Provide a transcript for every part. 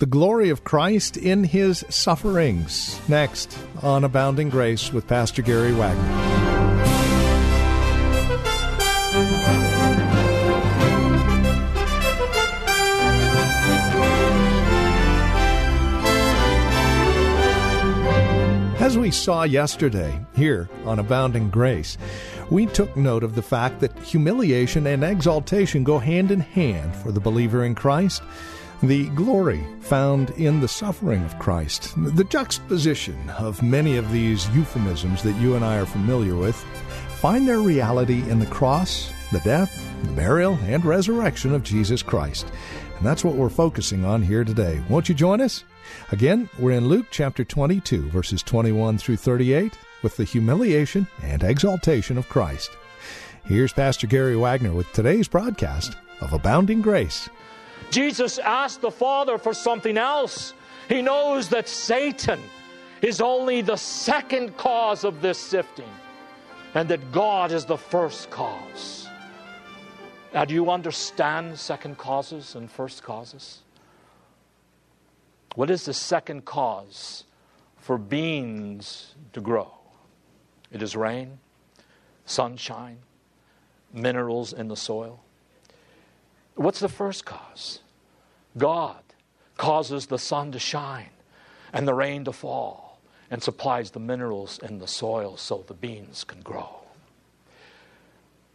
The glory of Christ in his sufferings. Next on Abounding Grace with Pastor Gary Wagner. As we saw yesterday here on Abounding Grace, we took note of the fact that humiliation and exaltation go hand in hand for the believer in Christ. The glory found in the suffering of Christ, the juxtaposition of many of these euphemisms that you and I are familiar with, find their reality in the cross, the death, the burial, and resurrection of Jesus Christ. And that's what we're focusing on here today. Won't you join us? Again, we're in Luke chapter 22, verses 21 through 38, with the humiliation and exaltation of Christ. Here's Pastor Gary Wagner with today's broadcast of Abounding Grace. Jesus asked the Father for something else. He knows that Satan is only the second cause of this sifting, and that God is the first cause. Now, do you understand second causes and first causes? What is the second cause for beans to grow? It is rain, sunshine, minerals in the soil. What's the first cause? God causes the sun to shine and the rain to fall and supplies the minerals in the soil so the beans can grow.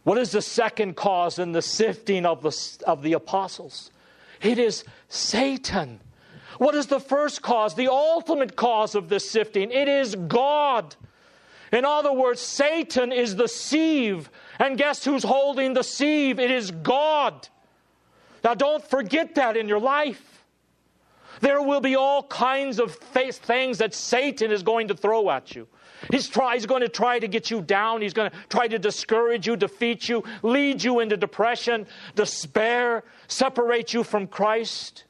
What is the second cause in the sifting of the, of the apostles? It is Satan. What is the first cause, the ultimate cause of this sifting? It is God. In other words, Satan is the sieve. And guess who's holding the sieve? It is God. Now, don't forget that in your life. There will be all kinds of th- things that Satan is going to throw at you. He's, try, he's going to try to get you down. He's going to try to discourage you, defeat you, lead you into depression, despair, separate you from Christ.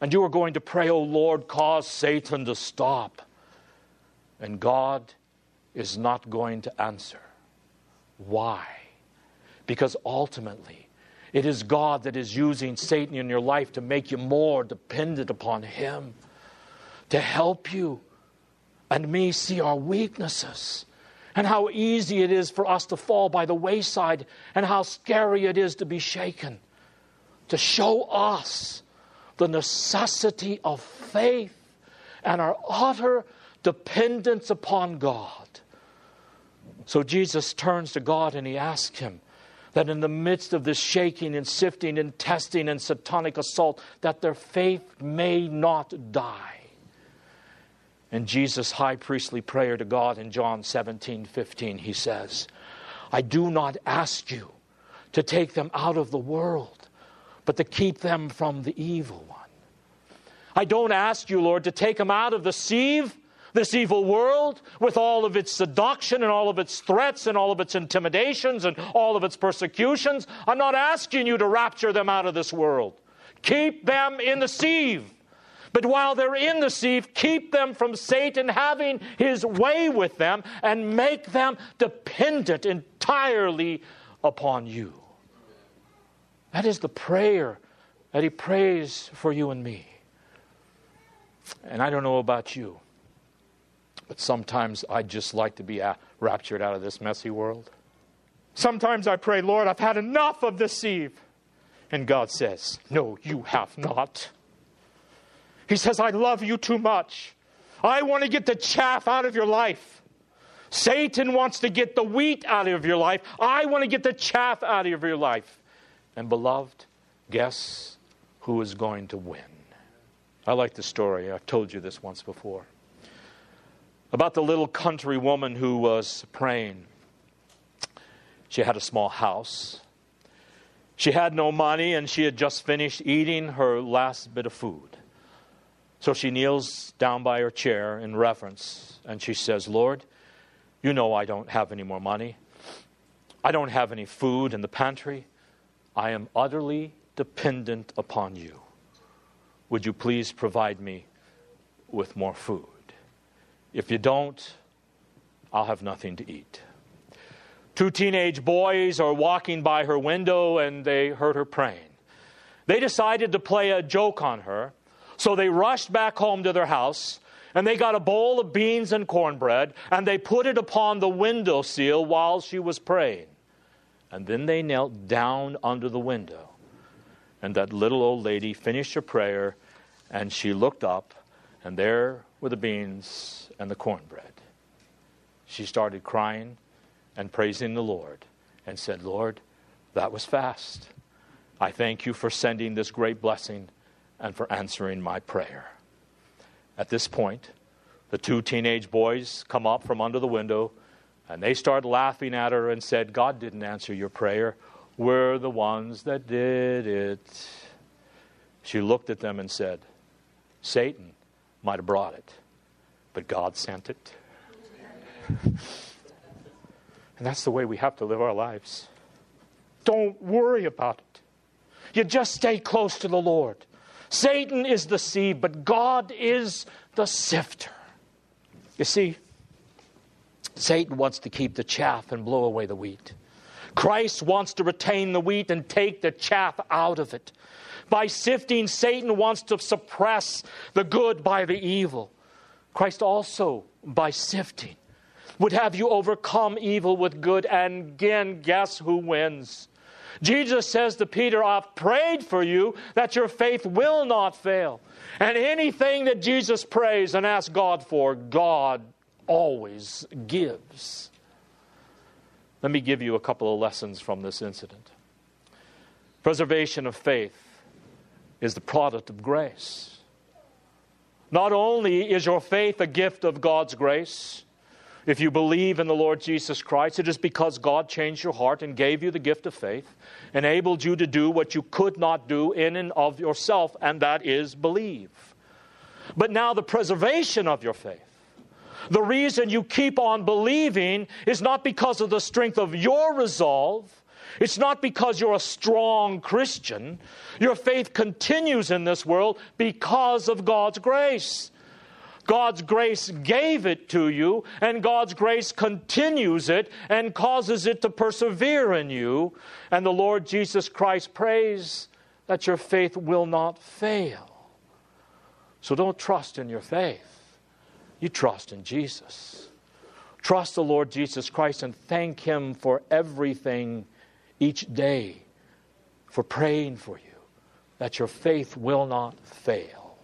And you are going to pray, Oh Lord, cause Satan to stop. And God is not going to answer. Why? Because ultimately, it is God that is using Satan in your life to make you more dependent upon Him, to help you and me see our weaknesses and how easy it is for us to fall by the wayside and how scary it is to be shaken, to show us the necessity of faith and our utter dependence upon God. So Jesus turns to God and he asks him, that in the midst of this shaking and sifting and testing and satanic assault, that their faith may not die. In Jesus' high priestly prayer to God in John 17 15, he says, I do not ask you to take them out of the world, but to keep them from the evil one. I don't ask you, Lord, to take them out of the sieve this evil world with all of its seduction and all of its threats and all of its intimidations and all of its persecutions. I'm not asking you to rapture them out of this world. Keep them in the sieve. But while they're in the sieve, keep them from Satan having his way with them and make them dependent entirely upon you. That is the prayer that he prays for you and me. And I don't know about you. But sometimes I'd just like to be raptured out of this messy world. Sometimes I pray, Lord, I've had enough of this sieve. And God says, No, you have not. He says, I love you too much. I want to get the chaff out of your life. Satan wants to get the wheat out of your life. I want to get the chaff out of your life. And beloved, guess who is going to win? I like the story. I've told you this once before about the little country woman who was praying. She had a small house. She had no money and she had just finished eating her last bit of food. So she kneels down by her chair in reverence and she says, Lord, you know I don't have any more money. I don't have any food in the pantry. I am utterly dependent upon you. Would you please provide me with more food? If you don't, I'll have nothing to eat. Two teenage boys are walking by her window and they heard her praying. They decided to play a joke on her, so they rushed back home to their house and they got a bowl of beans and cornbread and they put it upon the window sill while she was praying. And then they knelt down under the window. And that little old lady finished her prayer and she looked up, and there were the beans and the cornbread. She started crying and praising the Lord and said, Lord, that was fast. I thank you for sending this great blessing and for answering my prayer. At this point, the two teenage boys come up from under the window and they start laughing at her and said, God didn't answer your prayer. We're the ones that did it. She looked at them and said, Satan might have brought it, but God sent it. and that's the way we have to live our lives. Don't worry about it. You just stay close to the Lord. Satan is the seed, but God is the sifter. You see, Satan wants to keep the chaff and blow away the wheat. Christ wants to retain the wheat and take the chaff out of it. By sifting, Satan wants to suppress the good by the evil. Christ also, by sifting, would have you overcome evil with good. And again, guess who wins? Jesus says to Peter, I've prayed for you that your faith will not fail. And anything that Jesus prays and asks God for, God always gives. Let me give you a couple of lessons from this incident. Preservation of faith is the product of grace. Not only is your faith a gift of God's grace, if you believe in the Lord Jesus Christ, it is because God changed your heart and gave you the gift of faith, enabled you to do what you could not do in and of yourself, and that is believe. But now the preservation of your faith the reason you keep on believing is not because of the strength of your resolve. It's not because you're a strong Christian. Your faith continues in this world because of God's grace. God's grace gave it to you, and God's grace continues it and causes it to persevere in you. And the Lord Jesus Christ prays that your faith will not fail. So don't trust in your faith. You trust in Jesus. Trust the Lord Jesus Christ and thank Him for everything each day, for praying for you, that your faith will not fail.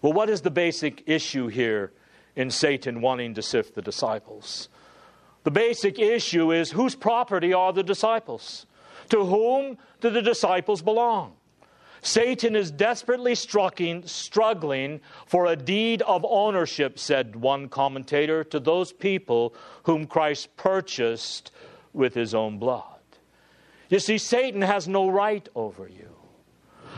Well, what is the basic issue here in Satan wanting to sift the disciples? The basic issue is whose property are the disciples? To whom do the disciples belong? Satan is desperately struggling for a deed of ownership, said one commentator, to those people whom Christ purchased with his own blood. You see, Satan has no right over you.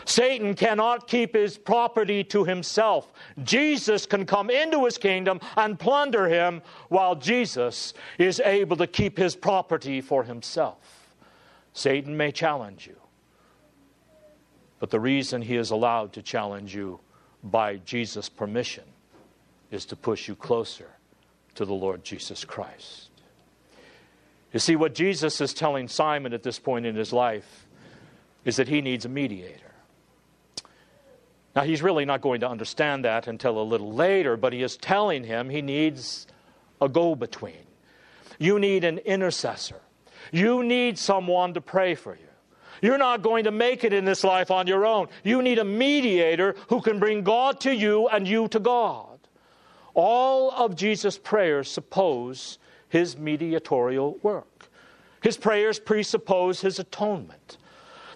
Satan cannot keep his property to himself. Jesus can come into his kingdom and plunder him, while Jesus is able to keep his property for himself. Satan may challenge you. But the reason he is allowed to challenge you by Jesus' permission is to push you closer to the Lord Jesus Christ. You see, what Jesus is telling Simon at this point in his life is that he needs a mediator. Now, he's really not going to understand that until a little later, but he is telling him he needs a go between. You need an intercessor. You need someone to pray for you. You're not going to make it in this life on your own. You need a mediator who can bring God to you and you to God. All of Jesus' prayers suppose his mediatorial work. His prayers presuppose his atonement.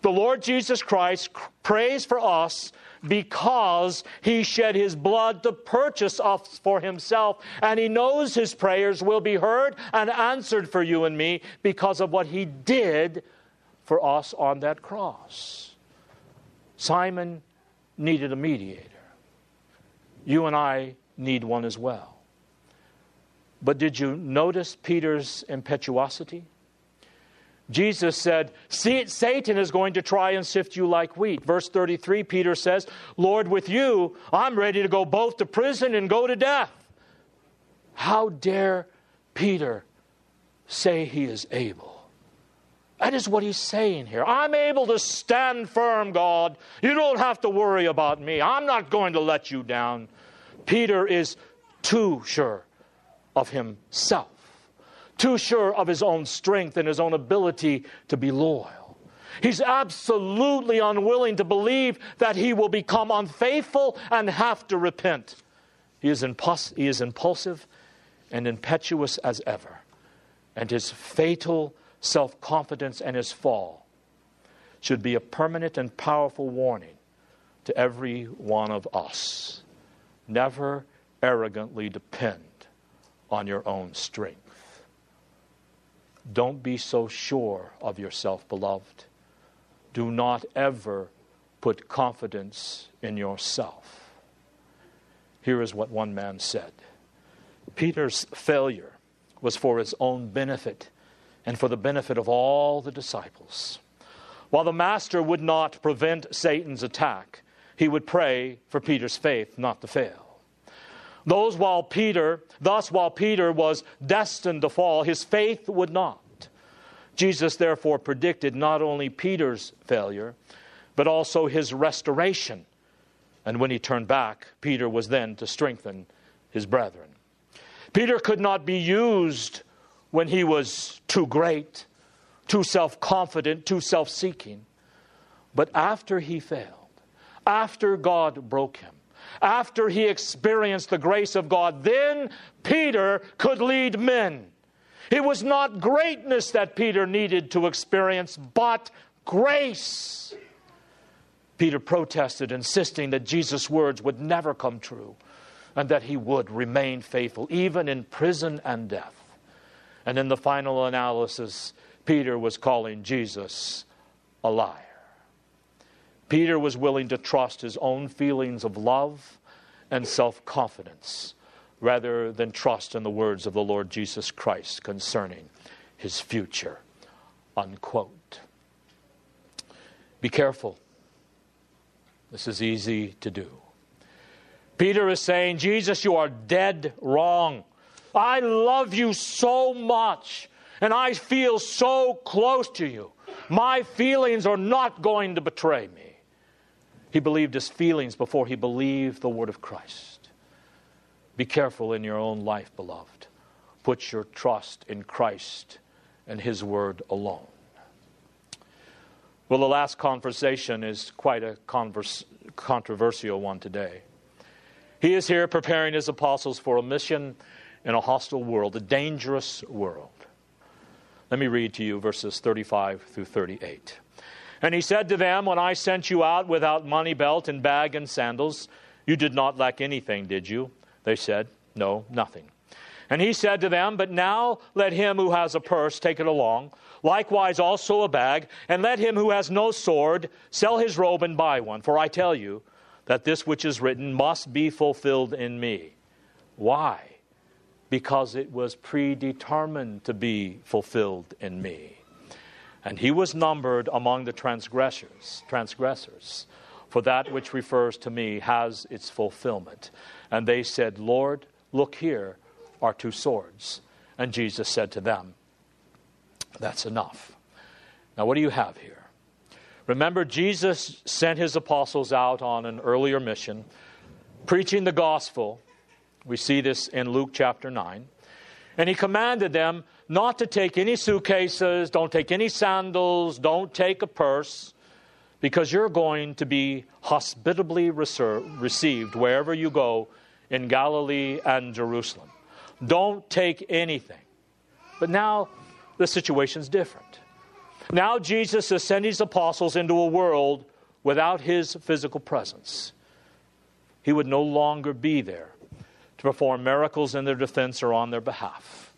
The Lord Jesus Christ prays for us because he shed his blood to purchase us for himself. And he knows his prayers will be heard and answered for you and me because of what he did for us on that cross. Simon needed a mediator. You and I need one as well. But did you notice Peter's impetuosity? Jesus said, See, Satan is going to try and sift you like wheat. Verse 33, Peter says, Lord, with you, I'm ready to go both to prison and go to death. How dare Peter say he is able? That is what he's saying here. I'm able to stand firm, God. You don't have to worry about me. I'm not going to let you down. Peter is too sure of himself too sure of his own strength and his own ability to be loyal. He's absolutely unwilling to believe that he will become unfaithful and have to repent. He is, he is impulsive and impetuous as ever, and his fatal self confidence and his fall should be a permanent and powerful warning to every one of us. Never arrogantly depend on your own strength. Don't be so sure of yourself, beloved. Do not ever put confidence in yourself. Here is what one man said Peter's failure was for his own benefit and for the benefit of all the disciples. While the master would not prevent Satan's attack, he would pray for Peter's faith not to fail. Those while Peter, thus while Peter was destined to fall, his faith would not. Jesus therefore predicted not only Peter's failure, but also his restoration. And when he turned back, Peter was then to strengthen his brethren. Peter could not be used when he was too great, too self confident, too self seeking. But after he failed, after God broke him, after he experienced the grace of God, then Peter could lead men. It was not greatness that Peter needed to experience, but grace. Peter protested, insisting that Jesus' words would never come true and that he would remain faithful, even in prison and death. And in the final analysis, Peter was calling Jesus a liar. Peter was willing to trust his own feelings of love and self confidence rather than trust in the words of the Lord Jesus Christ concerning his future. Unquote. Be careful. This is easy to do. Peter is saying, Jesus, you are dead wrong. I love you so much, and I feel so close to you. My feelings are not going to betray me. He believed his feelings before he believed the word of Christ. Be careful in your own life, beloved. Put your trust in Christ and His Word alone. Well, the last conversation is quite a converse, controversial one today. He is here preparing his apostles for a mission in a hostile world, a dangerous world. Let me read to you verses 35 through 38. And he said to them, When I sent you out without money belt and bag and sandals, you did not lack anything, did you? They said, No, nothing. And he said to them, But now let him who has a purse take it along, likewise also a bag, and let him who has no sword sell his robe and buy one. For I tell you that this which is written must be fulfilled in me. Why? Because it was predetermined to be fulfilled in me. And he was numbered among the transgressors, transgressors, for that which refers to me has its fulfillment. And they said, Lord, look here are two swords. And Jesus said to them, That's enough. Now, what do you have here? Remember, Jesus sent his apostles out on an earlier mission, preaching the gospel. We see this in Luke chapter 9. And he commanded them not to take any suitcases, don't take any sandals, don't take a purse, because you're going to be hospitably received wherever you go in Galilee and Jerusalem. Don't take anything. But now the situation's different. Now Jesus has sent his apostles into a world without his physical presence. He would no longer be there to perform miracles in their defense or on their behalf.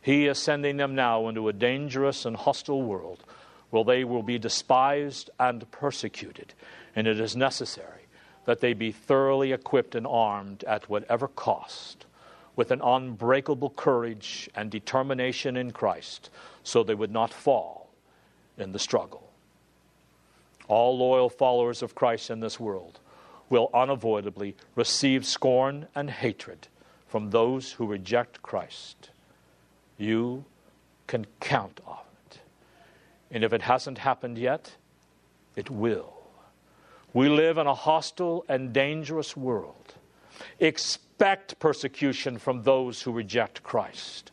He is sending them now into a dangerous and hostile world where they will be despised and persecuted. And it is necessary that they be thoroughly equipped and armed at whatever cost, with an unbreakable courage and determination in Christ, so they would not fall in the struggle. All loyal followers of Christ in this world will unavoidably receive scorn and hatred from those who reject Christ. You can count on it. And if it hasn't happened yet, it will. We live in a hostile and dangerous world. Expect persecution from those who reject Christ.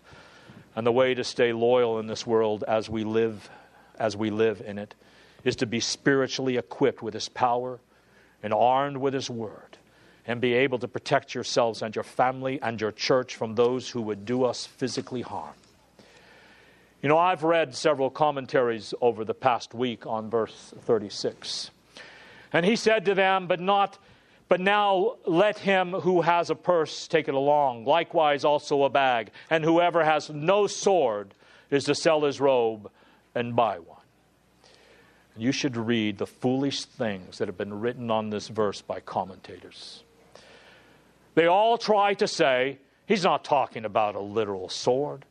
And the way to stay loyal in this world as we live as we live in it is to be spiritually equipped with his power and armed with his word and be able to protect yourselves and your family and your church from those who would do us physically harm. You know, I've read several commentaries over the past week on verse 36. And he said to them, But not but now let him who has a purse take it along, likewise also a bag, and whoever has no sword is to sell his robe and buy one. You should read the foolish things that have been written on this verse by commentators. They all try to say he's not talking about a literal sword.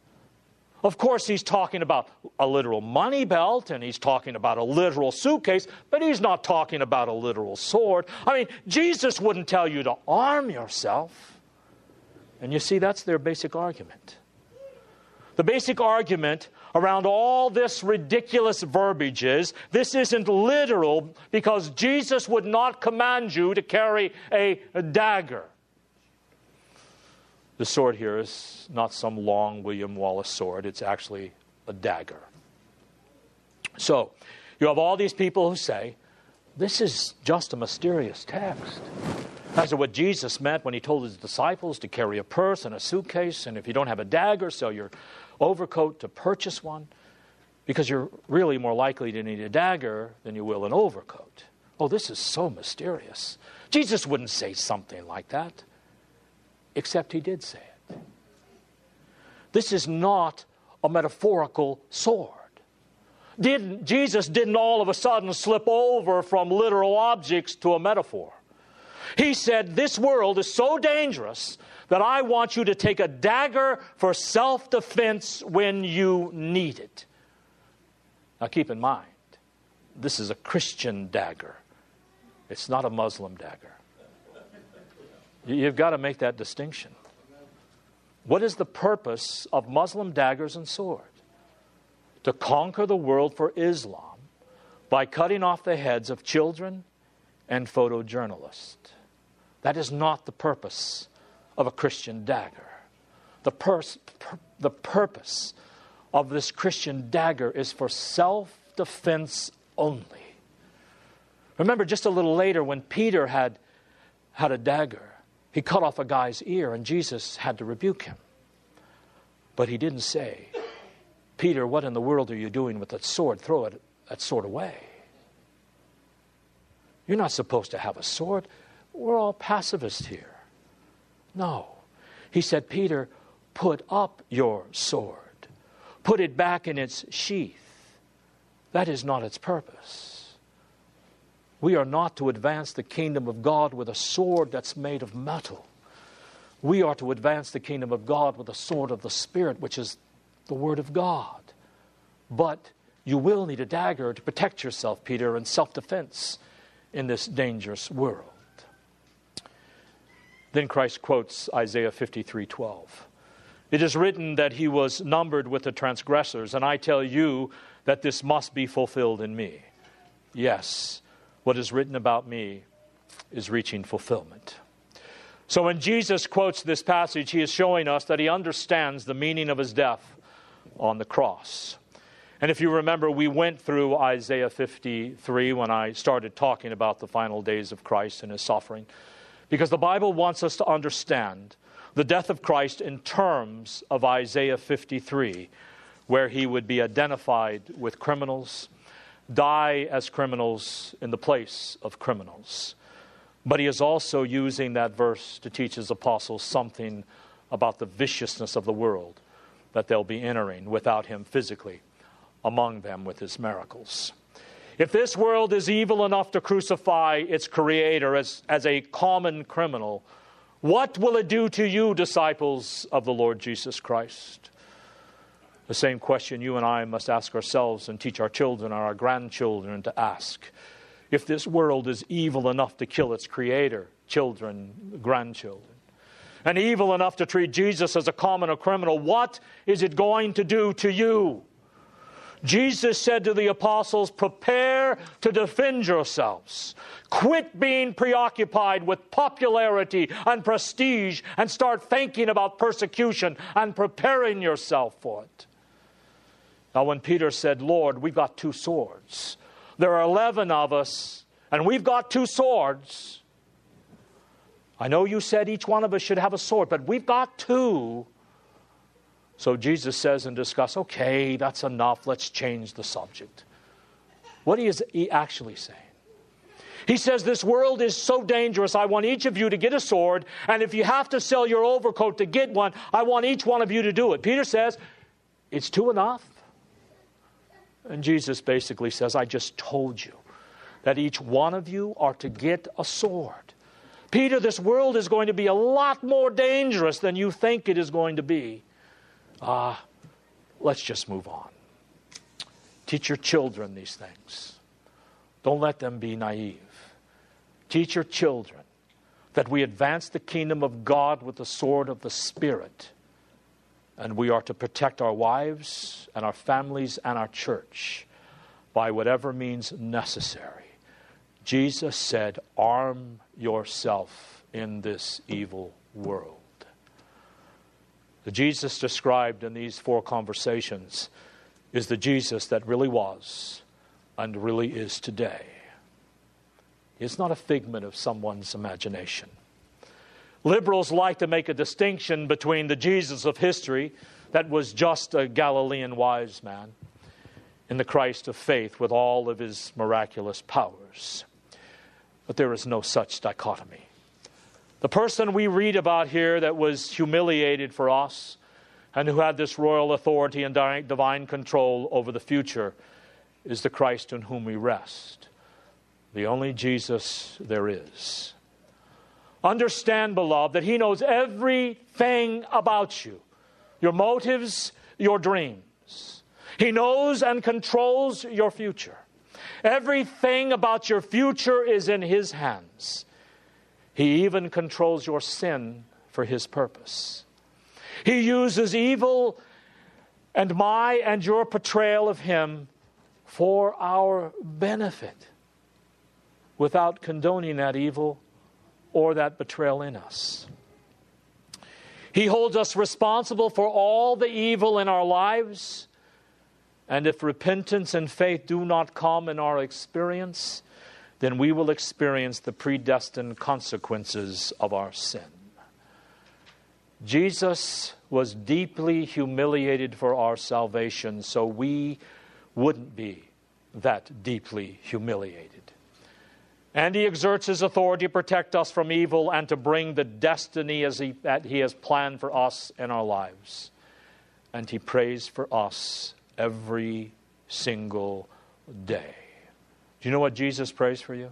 Of course, he's talking about a literal money belt and he's talking about a literal suitcase, but he's not talking about a literal sword. I mean, Jesus wouldn't tell you to arm yourself. And you see, that's their basic argument. The basic argument around all this ridiculous verbiage is this isn't literal because Jesus would not command you to carry a, dagger. The sword here is not some long William Wallace sword, it's actually a dagger. So, you have all these people who say, this is just a mysterious text. That's what Jesus meant when he told his disciples to carry a purse and a suitcase, and if you don't have a dagger, sell your overcoat to purchase one, because you're really more likely to need a dagger than you will an overcoat. Oh, this is so mysterious. Jesus wouldn't say something like that except he did say it. This is not a metaphorical sword. Did, Jesus didn't all of a sudden slip over from literal objects to a metaphor. He said, This world is so dangerous that I want you to take a dagger for self defense when you need it. Now keep in mind, this is a Christian dagger, it's not a Muslim dagger. You've got to make that distinction. What is the purpose of Muslim daggers and swords? To conquer the world for Islam by cutting off the heads of children and photojournalists. That is not the purpose of a Christian dagger. The, pur- the purpose of this Christian dagger is for self defense only. Remember, just a little later, when Peter had, had a dagger, he cut off a guy's ear, and Jesus had to rebuke him. But he didn't say, Peter, what in the world are you doing with that sword? Throw it, that sword away. You're not supposed to have a sword. We're all pacifists here. No. He said, Peter, put up your sword, put it back in its sheath. That is not its purpose. We are not to advance the kingdom of God with a sword that's made of metal. We are to advance the kingdom of God with a sword of the Spirit, which is the Word of God. But you will need a dagger to protect yourself, Peter, in self defense in this dangerous world. Then Christ quotes Isaiah 53 12. It is written that he was numbered with the transgressors, and I tell you that this must be fulfilled in me. Yes, what is written about me is reaching fulfillment. So when Jesus quotes this passage, he is showing us that he understands the meaning of his death on the cross. And if you remember, we went through Isaiah 53 when I started talking about the final days of Christ and his suffering, because the Bible wants us to understand the death of Christ in terms of Isaiah 53, where he would be identified with criminals die as criminals in the place of criminals. But he is also using that verse to teach his apostles something about the viciousness of the world that they'll be entering without him physically among them with his miracles. If this world is evil enough to crucify its creator as, as a common criminal, what will it do to you, disciples of the Lord Jesus Christ? The same question you and I must ask ourselves and teach our children and our grandchildren to ask. If this world is evil enough to kill its creator, children, grandchildren, and evil enough to treat Jesus as a common criminal, what is it going to do to you? Jesus said to the apostles, Prepare to defend yourselves. Quit being preoccupied with popularity and prestige and start thinking about persecution and preparing yourself for it. Now, when Peter said, Lord, we've got two swords, there are 11 of us, and we've got two swords. I know you said each one of us should have a sword, but we've got two. So Jesus says and discuss, okay, that's enough, let's change the subject. What is he actually saying? He says, This world is so dangerous. I want each of you to get a sword, and if you have to sell your overcoat to get one, I want each one of you to do it. Peter says, It's two enough. And Jesus basically says, I just told you that each one of you are to get a sword. Peter, this world is going to be a lot more dangerous than you think it is going to be. Ah, uh, let's just move on. Teach your children these things. Don't let them be naive. Teach your children that we advance the kingdom of God with the sword of the Spirit and we are to protect our wives and our families and our church by whatever means necessary. Jesus said, Arm yourself in this evil world. The Jesus described in these four conversations is the Jesus that really was and really is today. It's not a figment of someone's imagination. Liberals like to make a distinction between the Jesus of history, that was just a Galilean wise man, and the Christ of faith with all of his miraculous powers. But there is no such dichotomy. The person we read about here that was humiliated for us and who had this royal authority and divine control over the future is the Christ in whom we rest, the only Jesus there is. Understand, beloved, that He knows everything about you your motives, your dreams. He knows and controls your future. Everything about your future is in His hands. He even controls your sin for His purpose. He uses evil and my and your portrayal of Him for our benefit without condoning that evil or that betrayal in us. He holds us responsible for all the evil in our lives. And if repentance and faith do not come in our experience, then we will experience the predestined consequences of our sin. Jesus was deeply humiliated for our salvation, so we wouldn't be that deeply humiliated. And he exerts his authority to protect us from evil and to bring the destiny as he, that he has planned for us in our lives. And he prays for us every single day. Do you know what Jesus prays for you?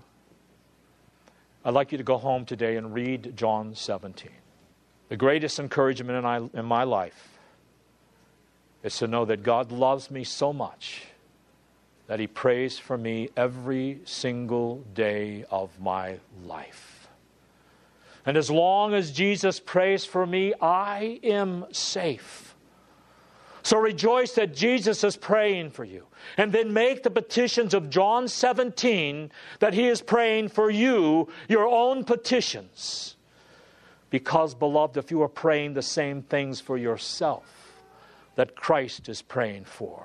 I'd like you to go home today and read John 17. The greatest encouragement in, I, in my life is to know that God loves me so much that He prays for me every single day of my life. And as long as Jesus prays for me, I am safe. So rejoice that Jesus is praying for you. And then make the petitions of John 17 that He is praying for you, your own petitions. Because, beloved, if you are praying the same things for yourself that Christ is praying for,